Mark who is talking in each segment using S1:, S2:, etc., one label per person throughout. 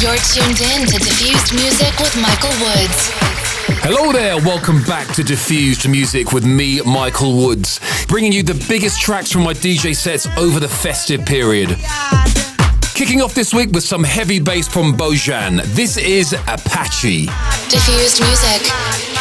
S1: You're tuned in to Diffused Music with Michael Woods.
S2: Hello there, welcome back to Diffused Music with me, Michael Woods, bringing you the biggest tracks from my DJ sets over the festive period. Kicking off this week with some heavy bass from Bojan. This is Apache.
S1: Diffused Music.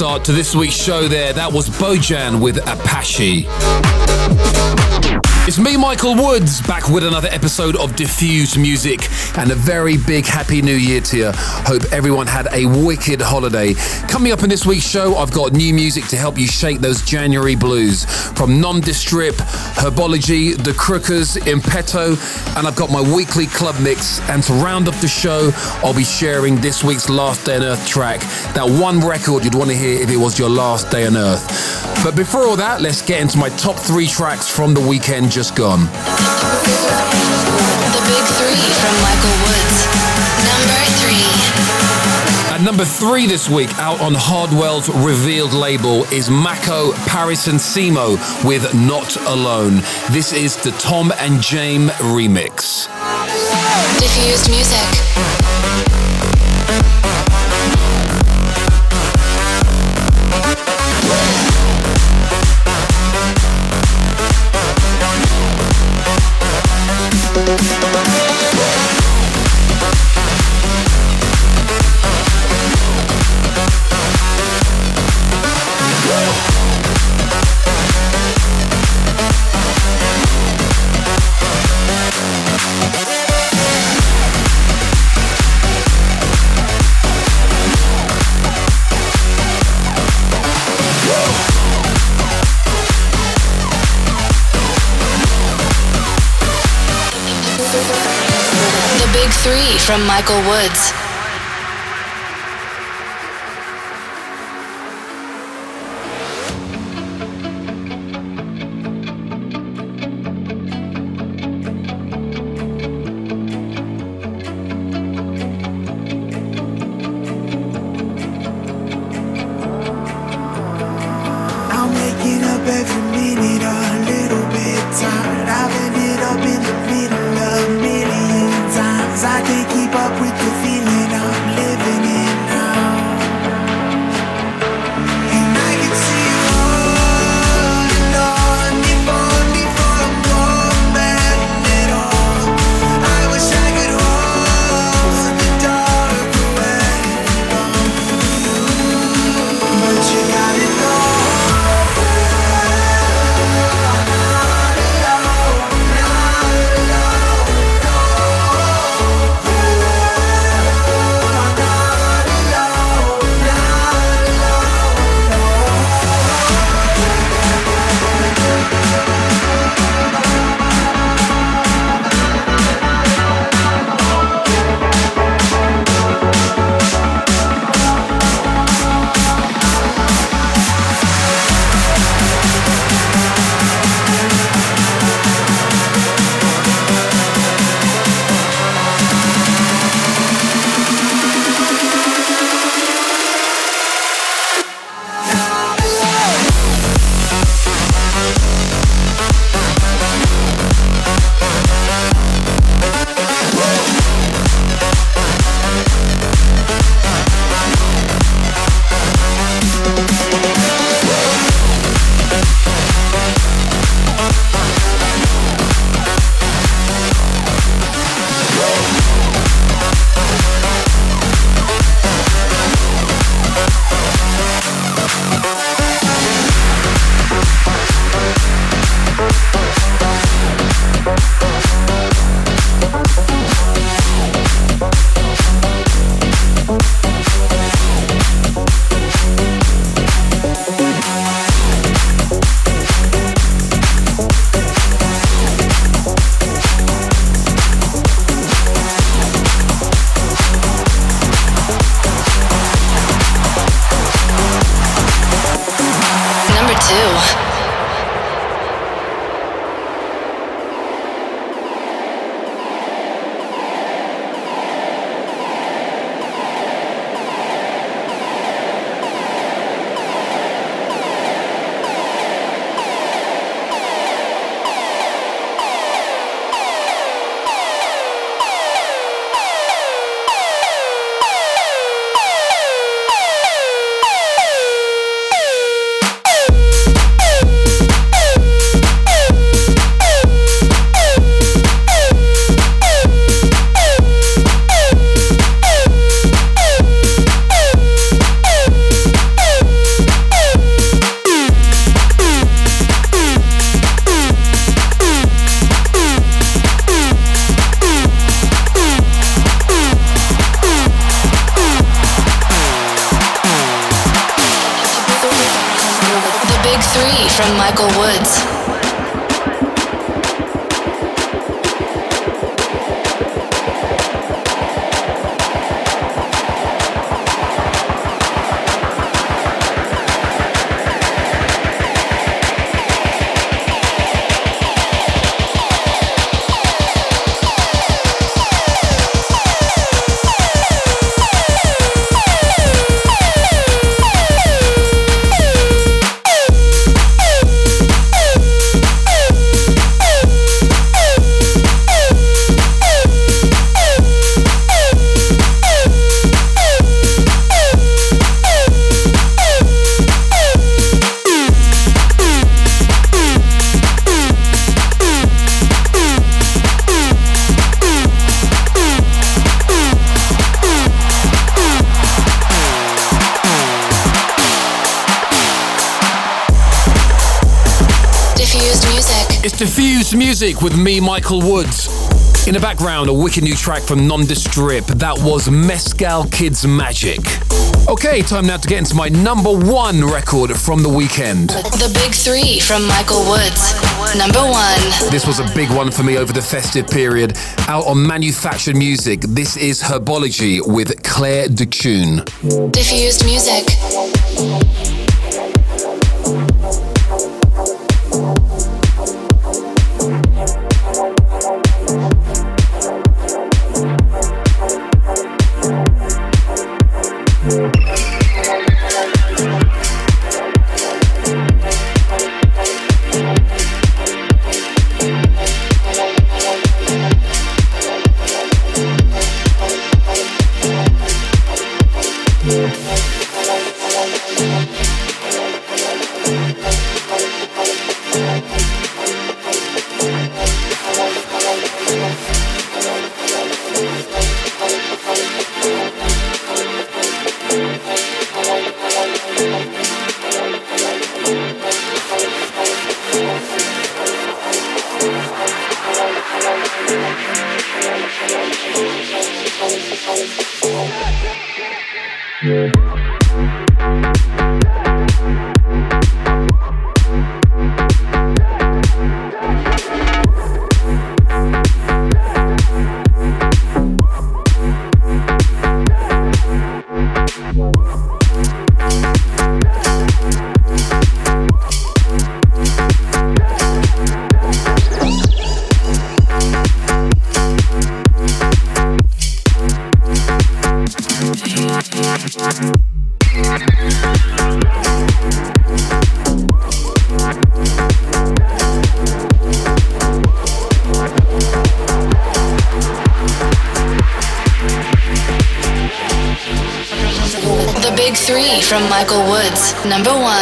S2: Start to this week's show there. That was Bojan with Apache. It's me, Michael Woods, back with another episode of Diffused Music and a very big Happy New Year to you. Hope everyone had a wicked holiday. Coming up in this week's show, I've got new music to help you shake those January blues from Nom De Strip, Herbology, The Crookers, Impeto, and I've got my weekly club mix. And to round up the show, I'll be sharing this week's Last Day on Earth track, that one record you'd want to hear if it was your last day on Earth. But before all that, let's get into my top three tracks from the weekend just gone.
S3: The big three from Michael Woods.
S2: At number three this week, out on Hardwell's revealed label, is Mako, Paris, and Simo with Not Alone. This is the Tom and Jame remix.
S3: Diffused music. The from Michael Woods.
S4: With
S2: me, Michael Woods. In the background, a wicked new track from Nom De Strip. That was Mescal Kids Magic. Okay, time now to get into my number one record from the weekend.
S1: The big three from Michael Woods. Number one.
S2: This was a big one for me over the festive period. Out on Manufactured Music, this is Herbology with Claire Decune.
S1: Diffused music. Number one.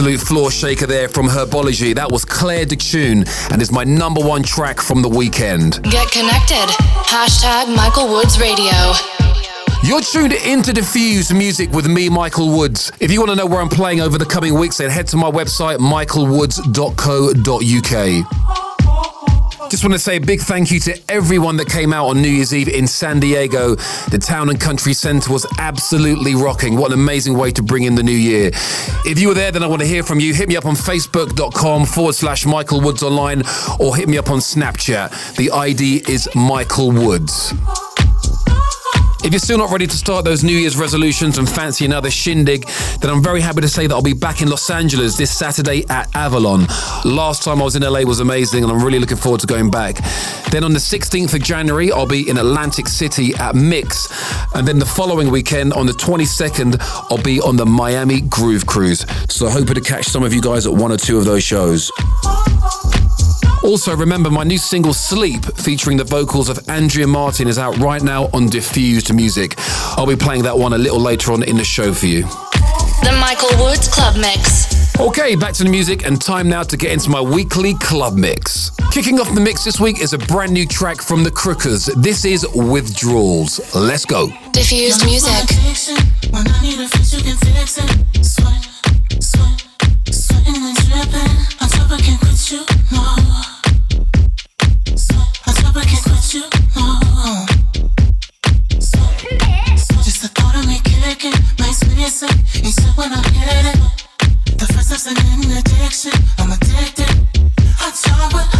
S2: Absolute floor shaker there from Herbology. That was Claire de Tune and is my number one track from the weekend.
S5: Get connected. Hashtag Michael Woods Radio.
S2: You're tuned into Diffused Music with me, Michael Woods. If you want to know where I'm playing over the coming weeks, then head to my website, michaelwoods.co.uk. Just want to say a big thank you to everyone that came out on New Year's Eve in San Diego. The Town and Country Center was absolutely rocking. What an amazing way to bring in the new year. If you were there, then I want to hear from you. Hit me up on facebook.com forward slash Michael Woods online or hit me up on Snapchat. The ID is Michael Woods. If you're still not ready to start those New Year's resolutions and fancy another shindig, then I'm very happy to say that I'll be back in Los Angeles this Saturday at Avalon. Last time I was in LA was amazing and I'm really looking forward to going back. Then on the 16th of January, I'll be in Atlantic City at Mixx. And then the following weekend, on the 22nd, I'll be on the Miami Groove Cruise. So hoping to catch some of you guys at one or two of those shows. Also, remember my new single Sleep, featuring the vocals of Andrea Martin, is out right now on Diffused Music. I'll be playing that one a little later on in the show for you.
S5: The Michael Woods Club Mix.
S2: Okay, back to the music, and time now to get into my weekly club mix. Kicking off the mix this week is a brand new track from the Crookers. This is Withdrawals. Let's go.
S5: Diffused music.
S6: When I need a fix, you can fix it. Sweat, sweat, sweating and dripping. On top, I can't quit you, the first an addiction. I'm addicted. I try, but I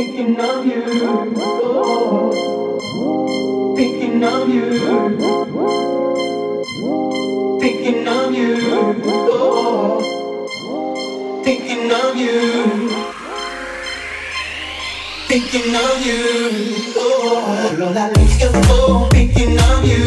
S6: thinking of you, oh, thinking of you, thinking of you, oh, thinking of you. Thinking of you, oh, lose your phone. Thinking of you,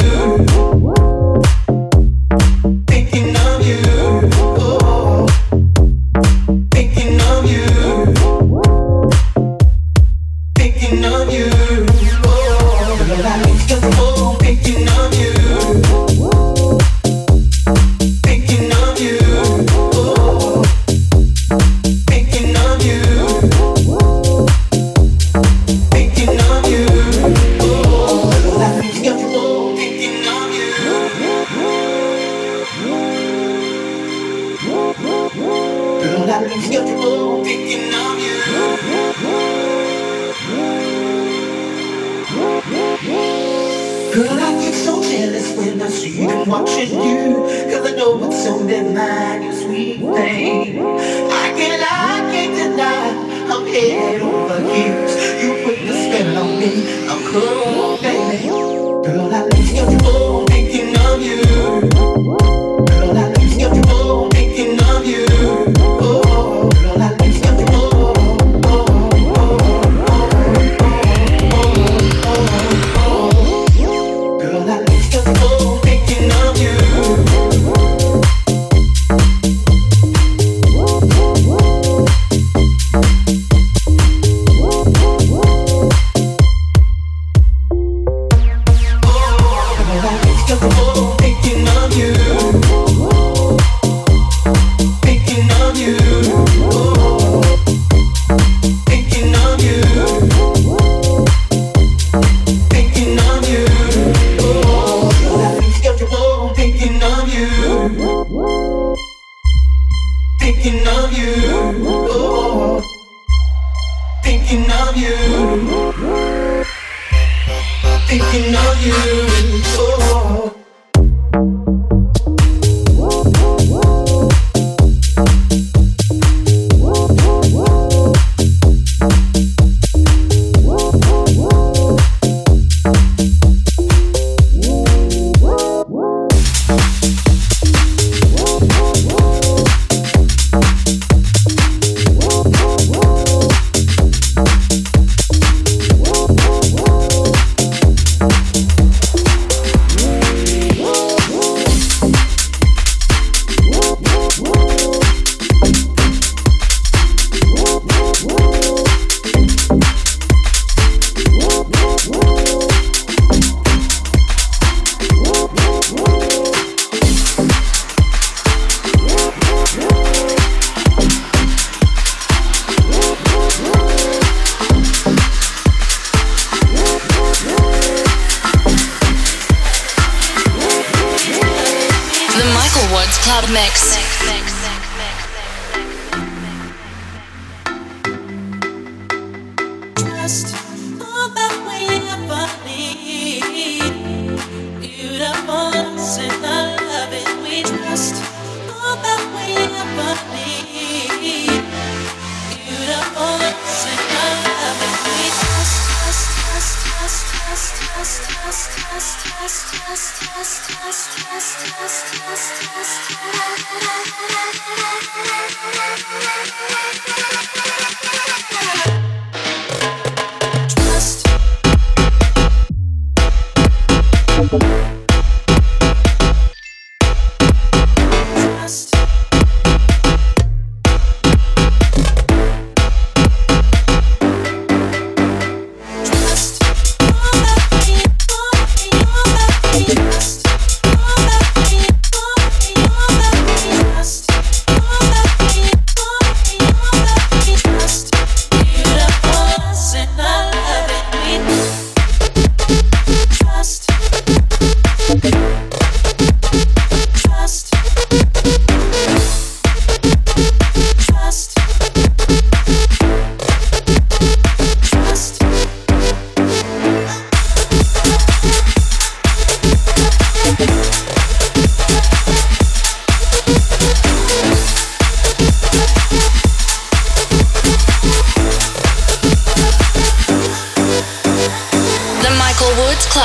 S6: Girl, I get so jealous when I see them watching you. Cause I know what's on their mind, you sweet thing. I can't, I can't deny, I'm head over heels. You put the spell on me, I'm cool, baby. Girl, I lose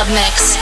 S5: Mix.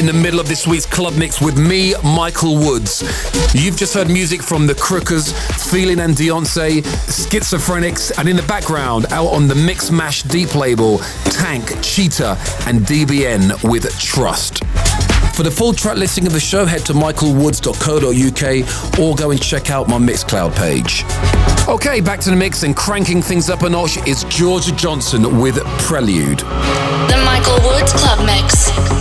S2: In the middle of this week's club mix with me, Michael Woods. You've just heard music from the Crookers, Feeling and Beyonce, Schizophrenics, and in the background, out on the Mixmash Deep label, Tank, Cheetah, and DBN with Trust. For the full track listing of the show, head to michaelwoods.co.uk or go and check out my Mixcloud page. Okay, back to the mix and cranking things up a notch is Georgia Johnson with Prelude.
S1: The Michael Woods Club Mix.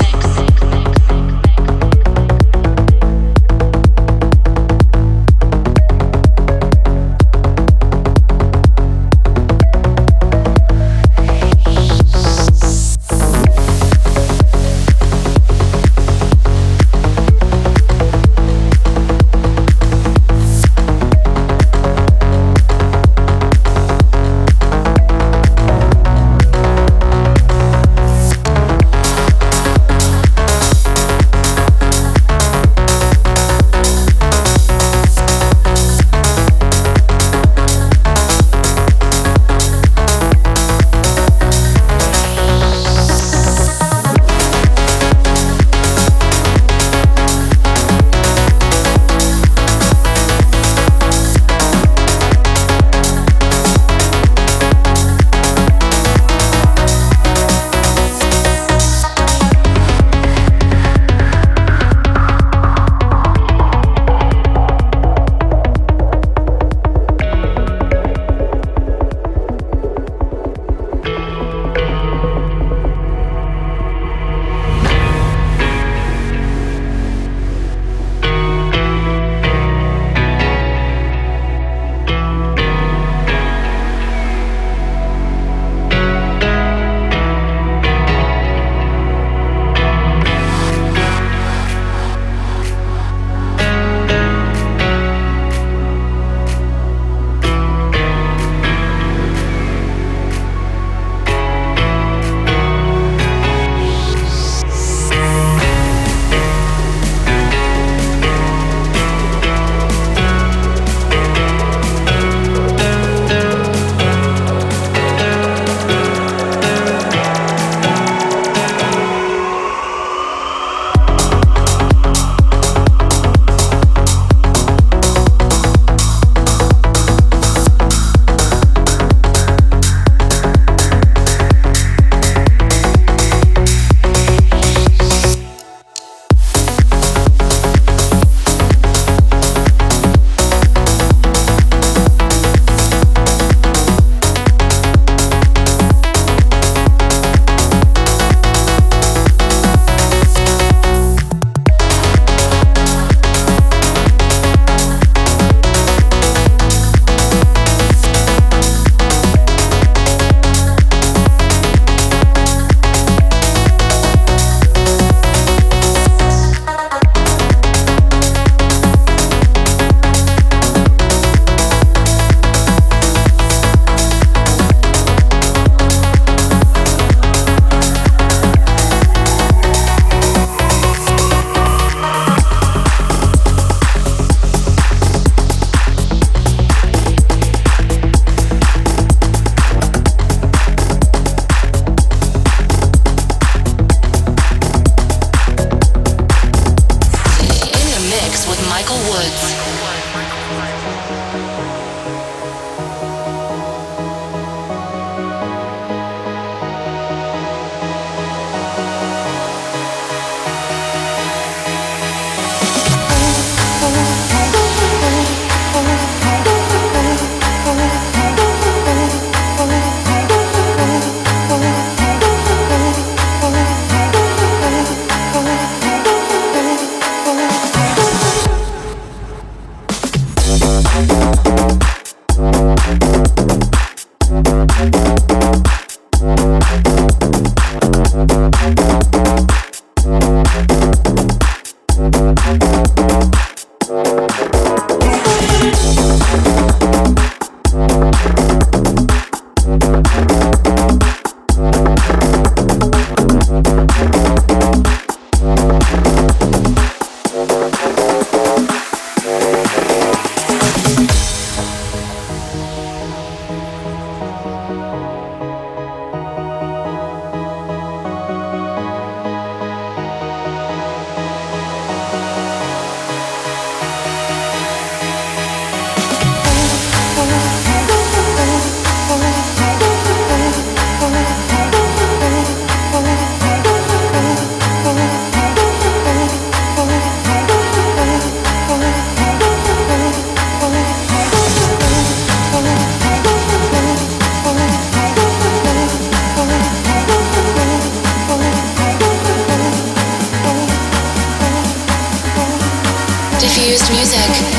S5: Music.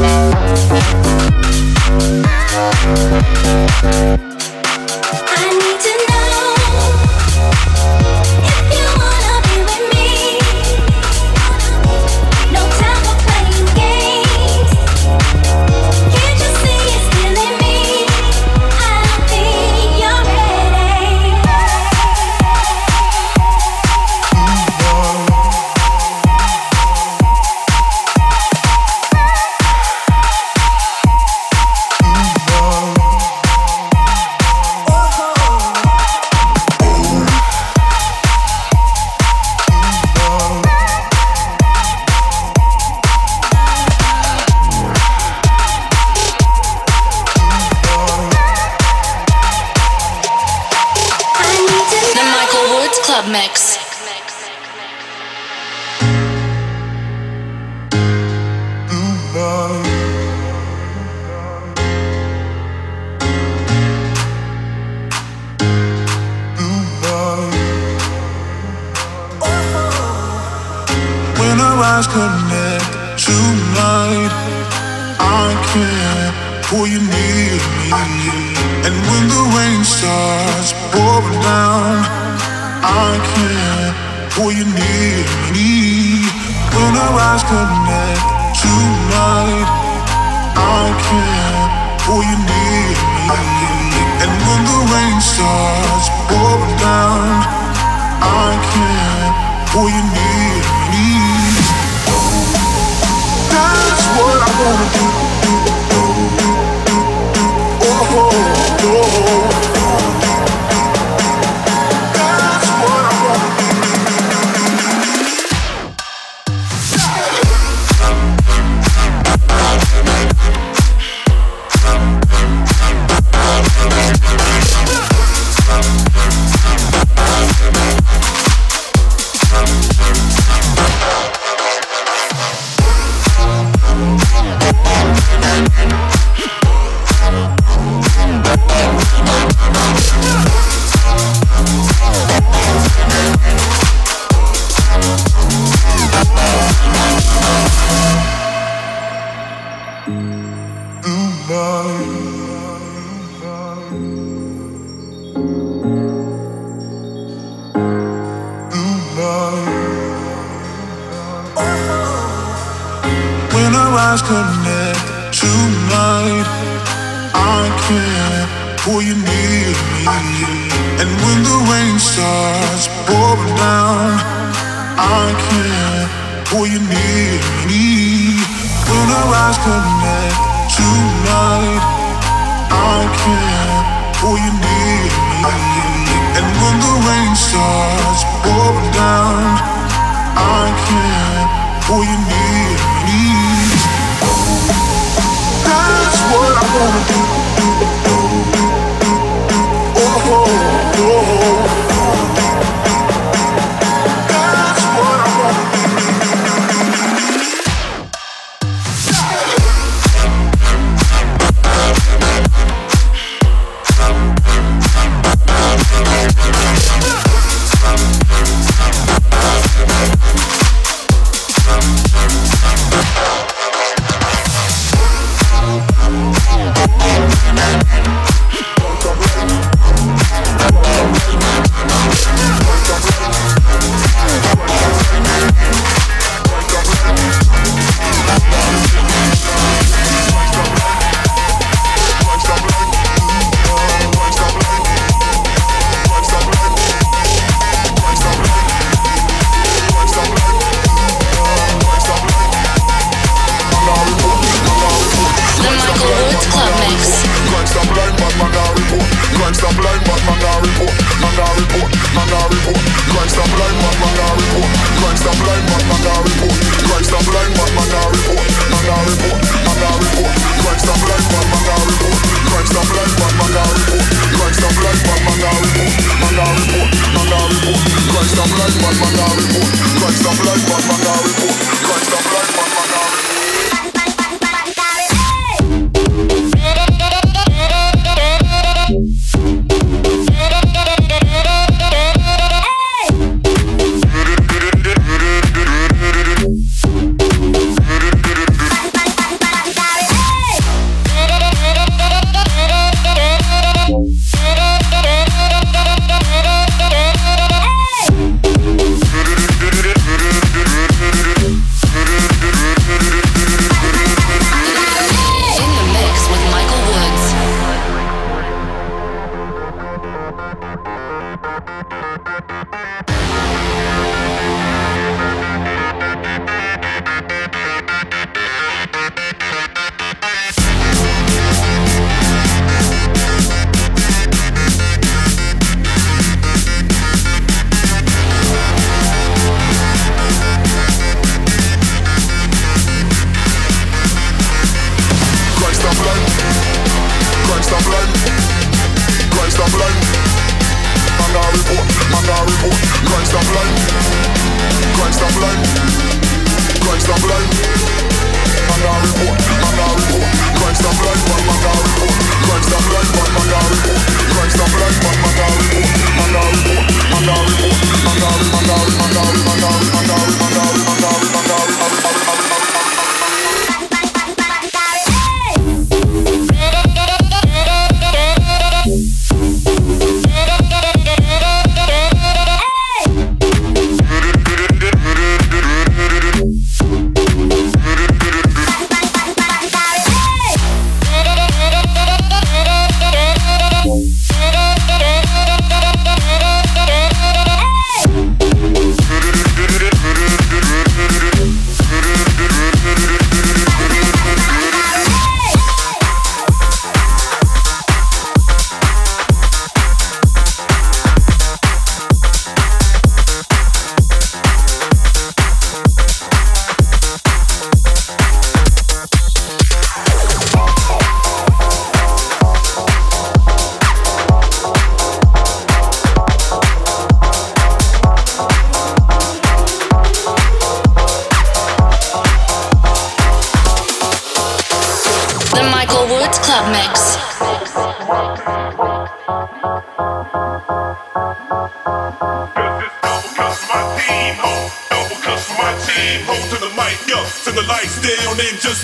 S1: Club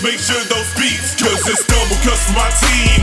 S7: make sure those beats. Cause it's double cuss for my team,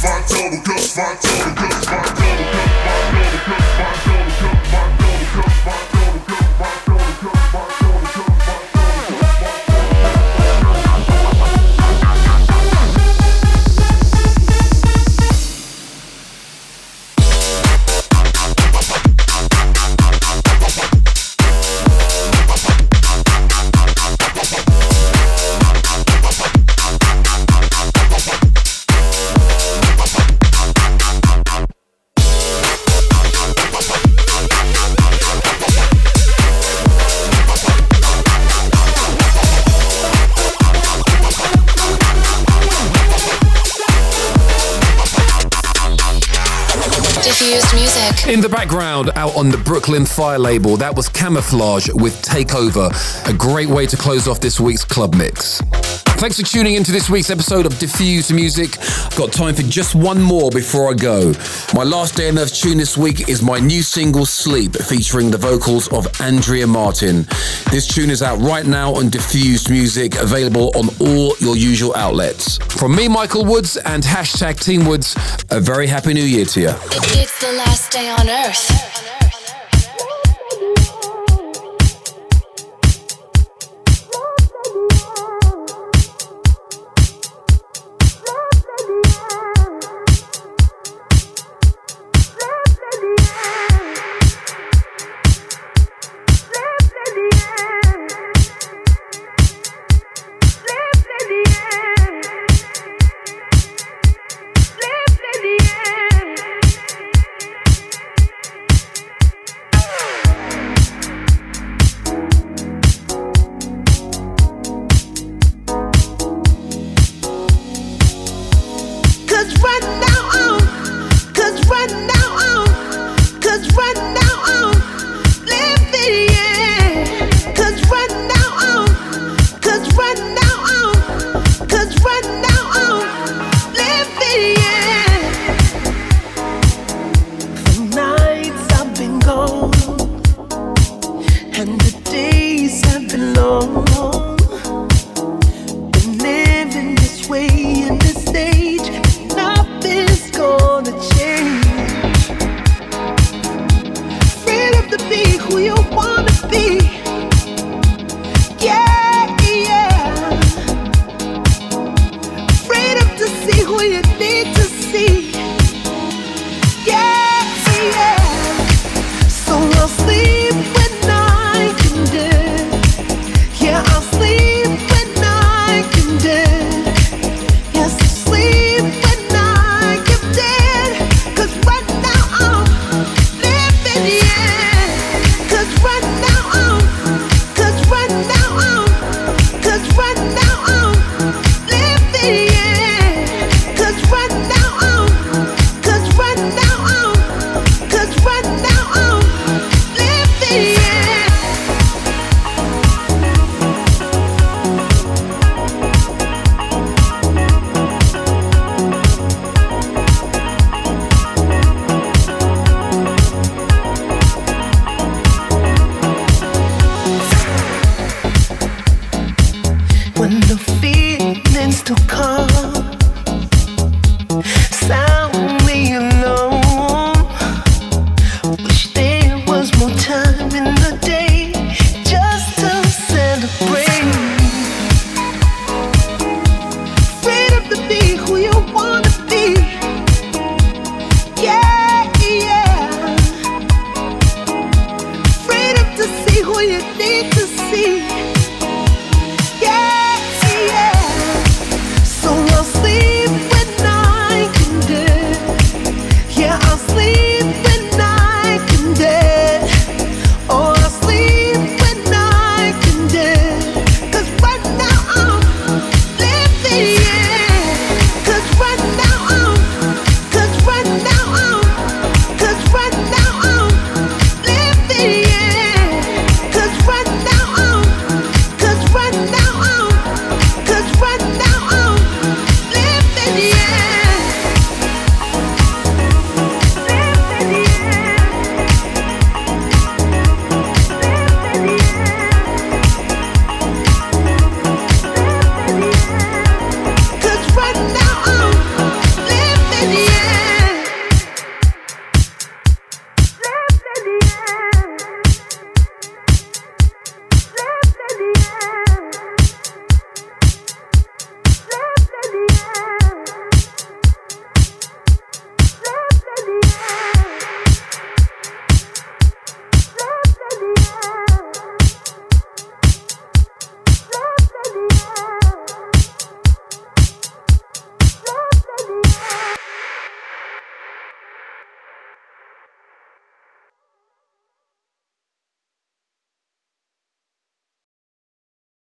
S7: fine double. just fine total. In the
S2: background, out on the Brooklyn Fire label, that was Camouflage with Takeover. A great way to close off this week's club mix. Thanks for tuning into this week's episode of Diffused Music. I've Got time for just one more before I go. My last day Earth tune this week is my new single Sleep, featuring the vocals of Andrea Martin. This tune is out right now on Diffused Music, available on all your usual outlets. From me, Michael Woods, and hashtag Team Woods, a very happy new year to you.
S5: It's the last day on Earth.